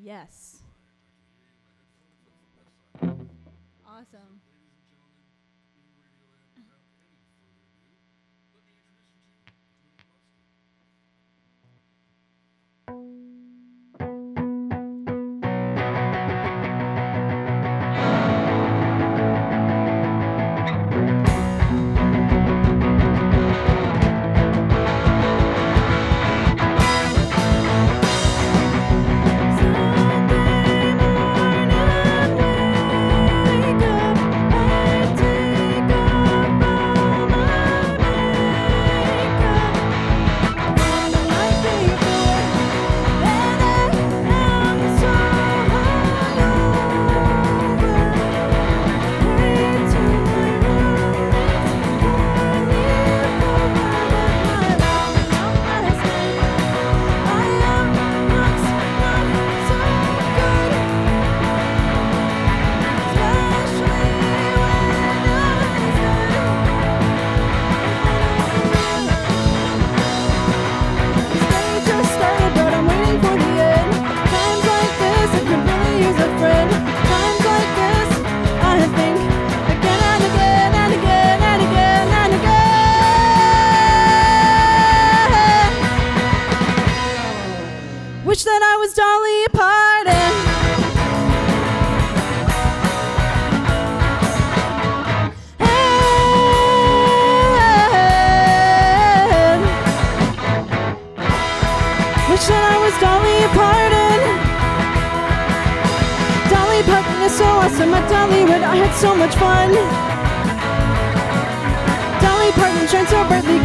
Yes. Awesome.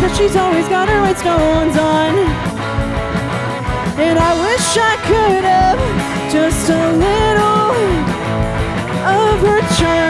Because she's always got her white stones on. And I wish I could have just a little of her charm.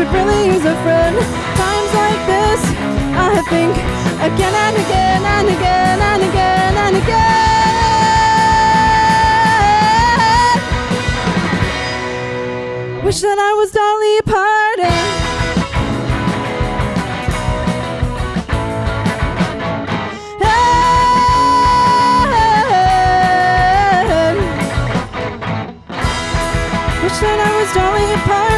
Could really use a friend. Times like this, I think again and again and again and again and again. Wish that I was Dolly Parton. And Wish that I was Dolly Parton.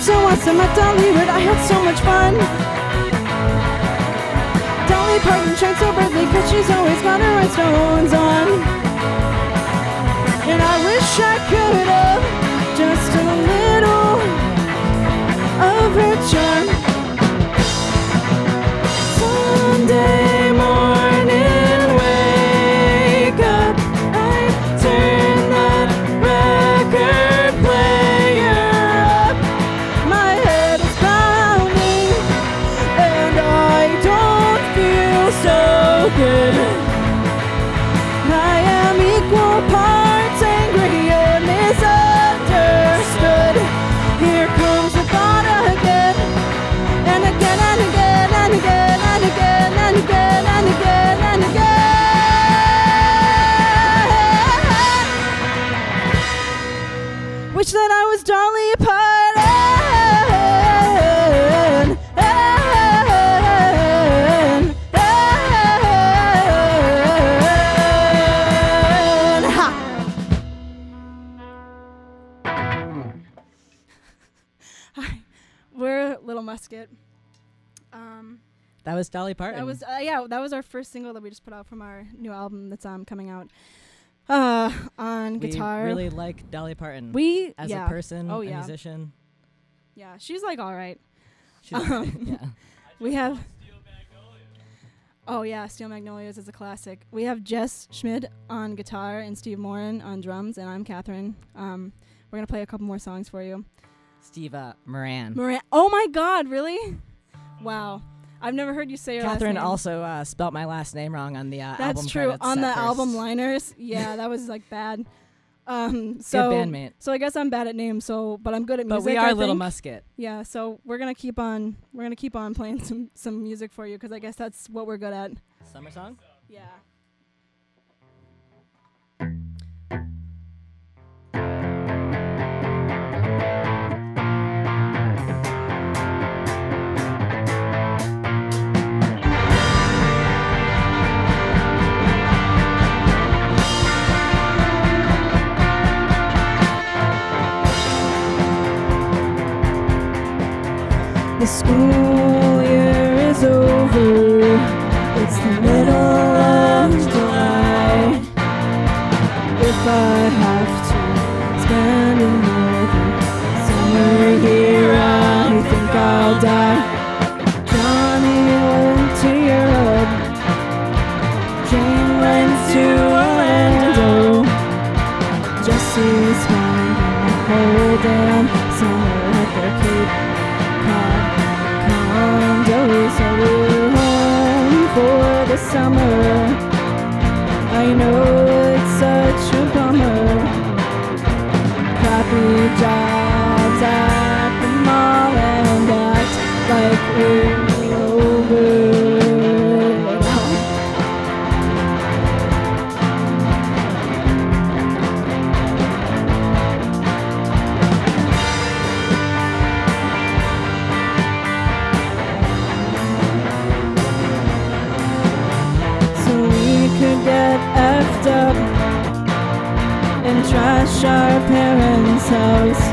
Dolly is so awesome at Dollywood. I had so much fun. Dolly Parton shines so brightly because she's always got her rhinestones on. And I wish I could have so was Dolly Parton. that was uh, yeah, that was our first single that we just put out from our new album that's um coming out uh on we guitar. really like Dolly Parton. we as yeah, a person, Oh, a yeah. musician. yeah, she's like all right. She's Um, yeah. We have Oh yeah, Steel Magnolias is a classic. We have Jess Schmid on guitar and Steve Morin on drums, and I'm Catherine. Um, we're gonna play a couple more songs for you. Steve uh, Moran. Moran. Oh my God, really? Wow. I've never heard you say your Catherine also uh, spelt my last name wrong on the uh, That's album true. On the first. album liners, yeah, that was like bad. Um, so Good bandmate. so I guess I'm bad at names. So, but I'm good at But music. we I are Little think. Musket. Yeah, so we're gonna keep on we're gonna keep on playing some some music for you because I guess that's what we're good at. Summer song? Yeah. The school year is over. It's the middle of July. If I jobs at the mall and act like we're over. So we could get effed up and parents'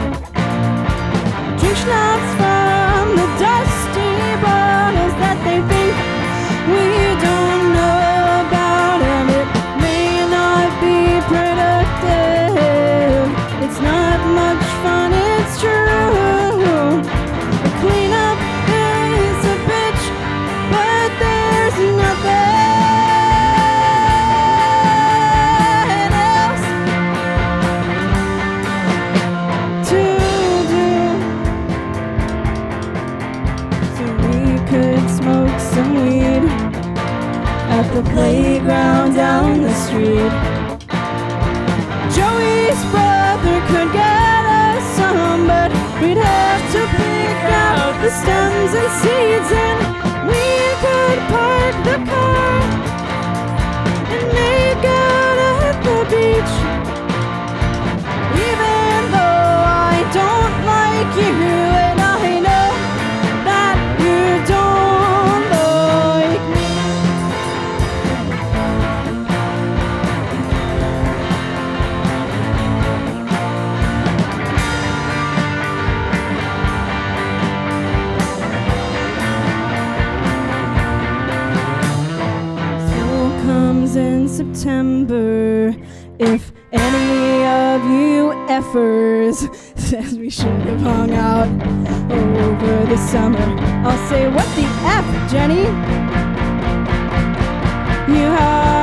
seeds, and we could park the car September. If any of you effers says we should have hung out over the summer, I'll say, What the F, Jenny? You had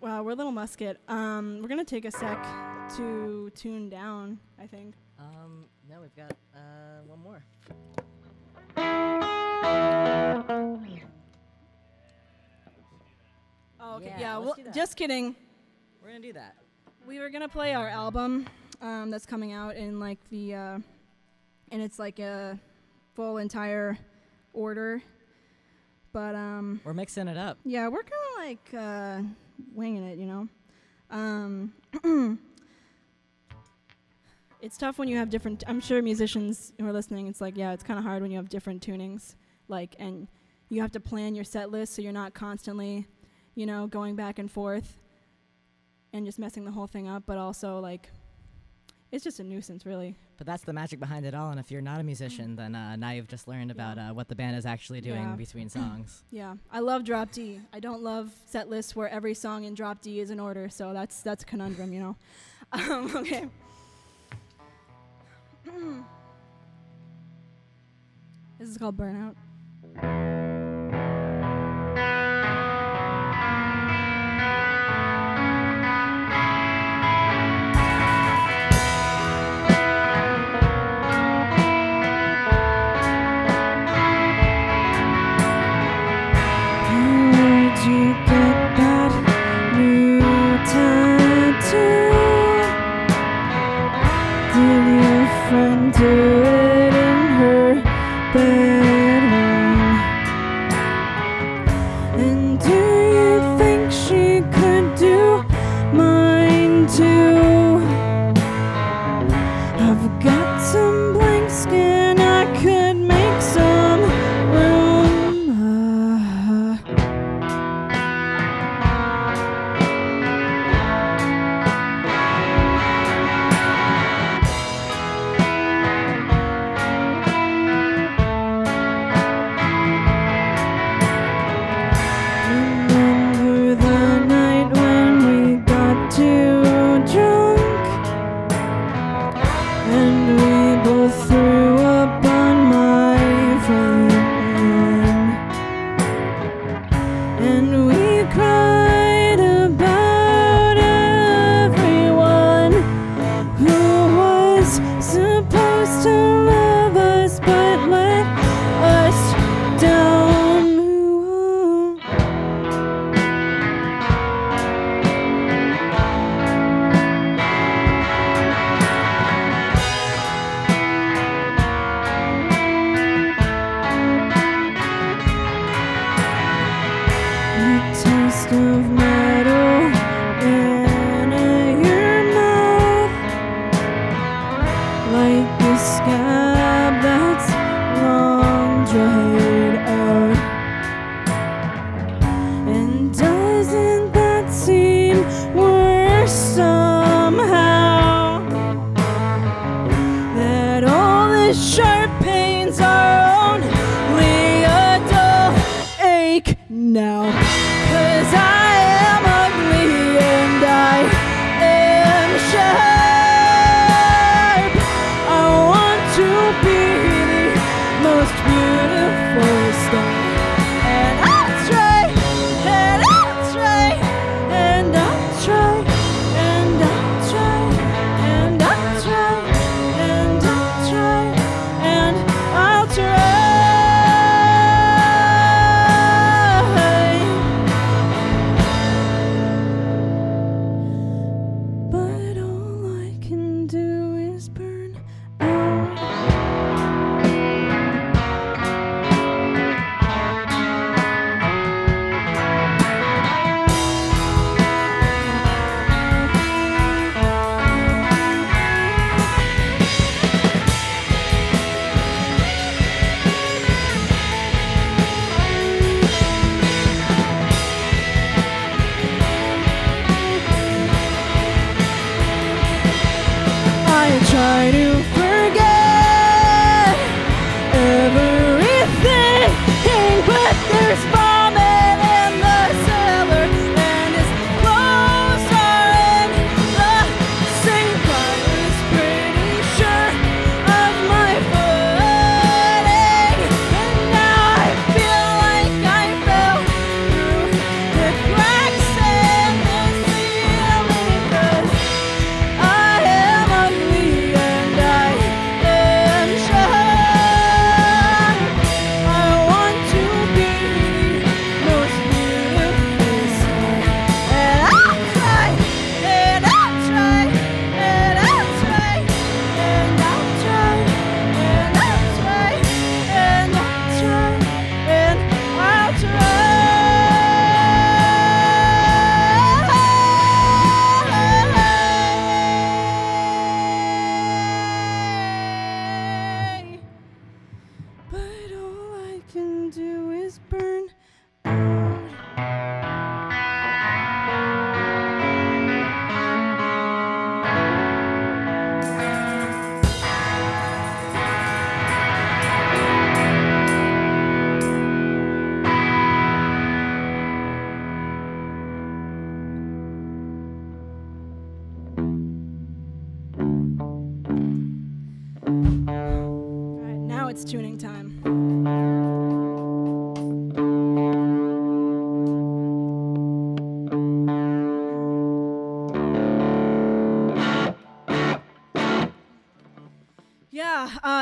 Wow, we're Little Musket. Um, we're gonna take a sec to tune down. I think. Um, no, we've got uh, one more. Oh, okay. Yeah, Yeah. well, just kidding. We're gonna do that. We were gonna play our album um, that's coming out in like the, uh, and it's like a full entire order. But um, We're mixing it up. yeah, we're kind of like uh, winging it, you know. Um, it's tough when you have different. I'm sure musicians who are listening, it's like, yeah, it's kind of hard when you have different tunings, like, and you have to plan your set list so you're not constantly, you know, going back and forth and just messing the whole thing up. But also, like, it's just a nuisance, really. But that's the magic behind it all. And if you're not a musician, then uh, now you've just learned about Yeah. uh, what the band is actually doing Yeah. between songs. Yeah, I love drop D. I don't love set lists where every song in drop D is in order. So that's that's a conundrum, you know. Um, okay. this is called Burnout.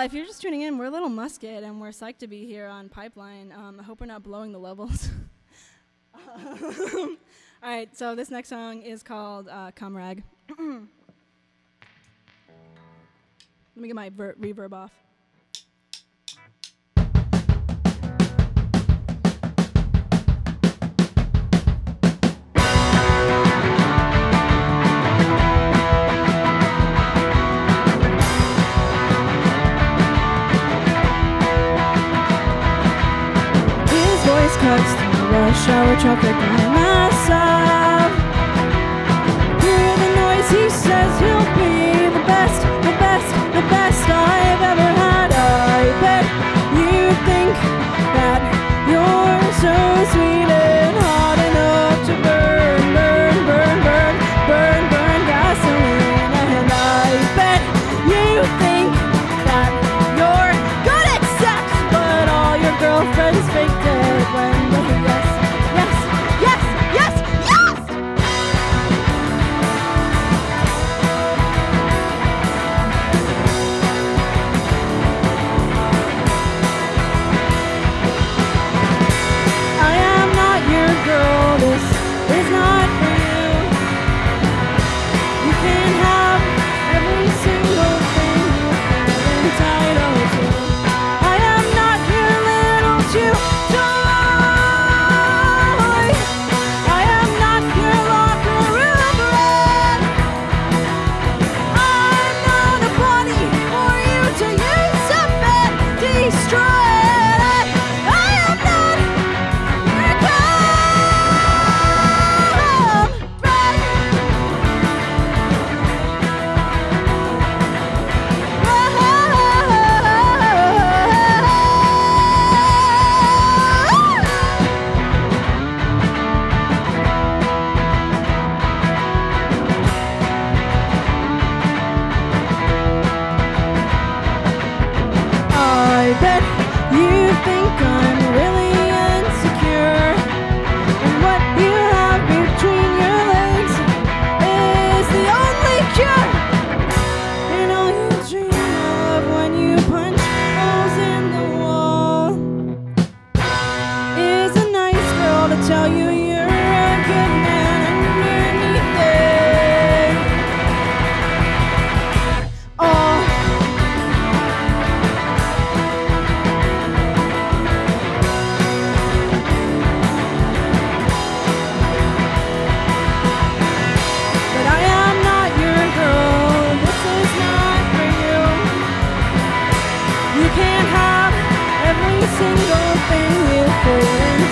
If you're just tuning in, we're a Little Musket, and we're psyched to be here on Pipeline. Um, I hope we're not blowing the levels. Um, All right, so this next song is called uh, Comrag. Let me get my ver- reverb off. Traffic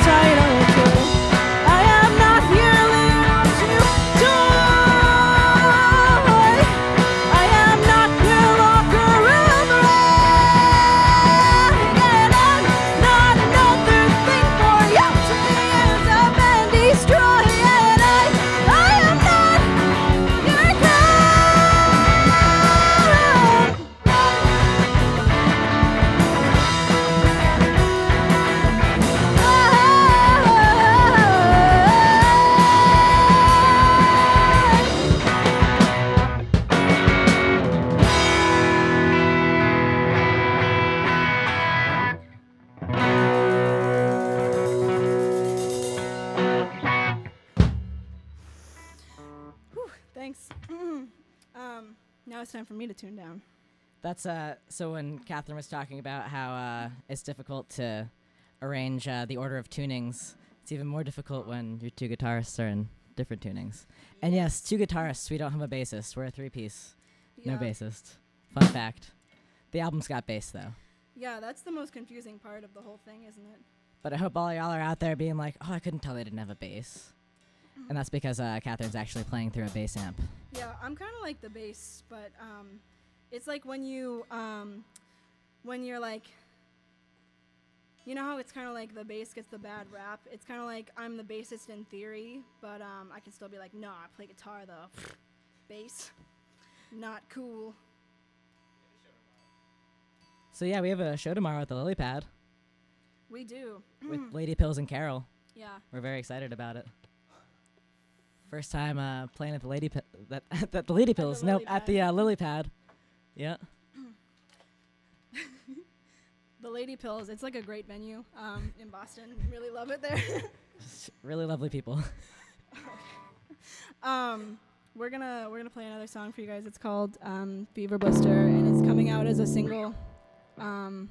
feel So when Catherine was talking about how uh, it's difficult to arrange uh, the order of tunings, it's even more difficult when your two guitarists are in different tunings. And yes, two guitarists. We don't have a bassist. We're a three-piece. No Yeah. bassist. Fun fact. The album's got bass though. Yeah, that's the most confusing part of the whole thing, isn't it? But I hope all y'all are out there being like, oh, I couldn't tell they didn't have a bass. And that's because uh, Catherine's actually playing through a bass amp. Yeah, I'm kind of like the bass, but um, it's like when you um, when you're like, you know how it's kind of like the bass gets the bad rap. It's kind of like I'm the bassist in theory, but um, I can still be like, no, I play guitar though. bass, not cool. So yeah, we have a show tomorrow at the Lily Pad We do. with Lady Pills and Carol. Yeah. We're very excited about it. First time uh, playing at the Lady Pi- that at the Lady Pills. no, Lily at the uh, Lily Pad. Yeah. The Lady Pills. It's like a great venue um, in Boston. Really love it there. Just really lovely people. um, we're gonna we're gonna play another song for you guys. It's called um, Fever Blister, and it's coming out as a single um,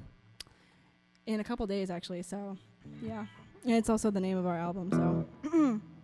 in a couple days, actually. So, yeah, and it's also the name of our album. So.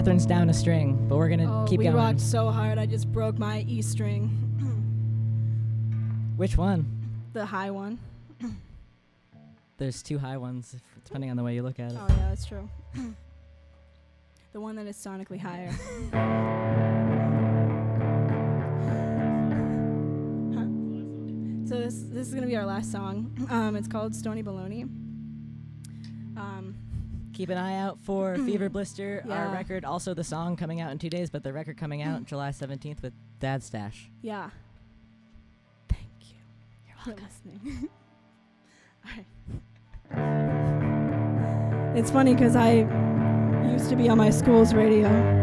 Catherine's down a string, but we're gonna Oh, keep we going. We rocked so hard, I just broke my E string, Which one? the high one. There's two high ones, depending on the way you look at it. Oh yeah, that's true. the one that is sonically higher. Huh? So this this is gonna be our last song. Um, it's called Stony Baloney. Um, Keep an eye out for mm-hmm. Fever Blister, our record. Also, the song coming out in two days, but the record coming out mm-hmm. July 17th with Dad Stash. yeah. Thank you. You're welcome. listening. All right. It's funny because I used to be on my school's radio.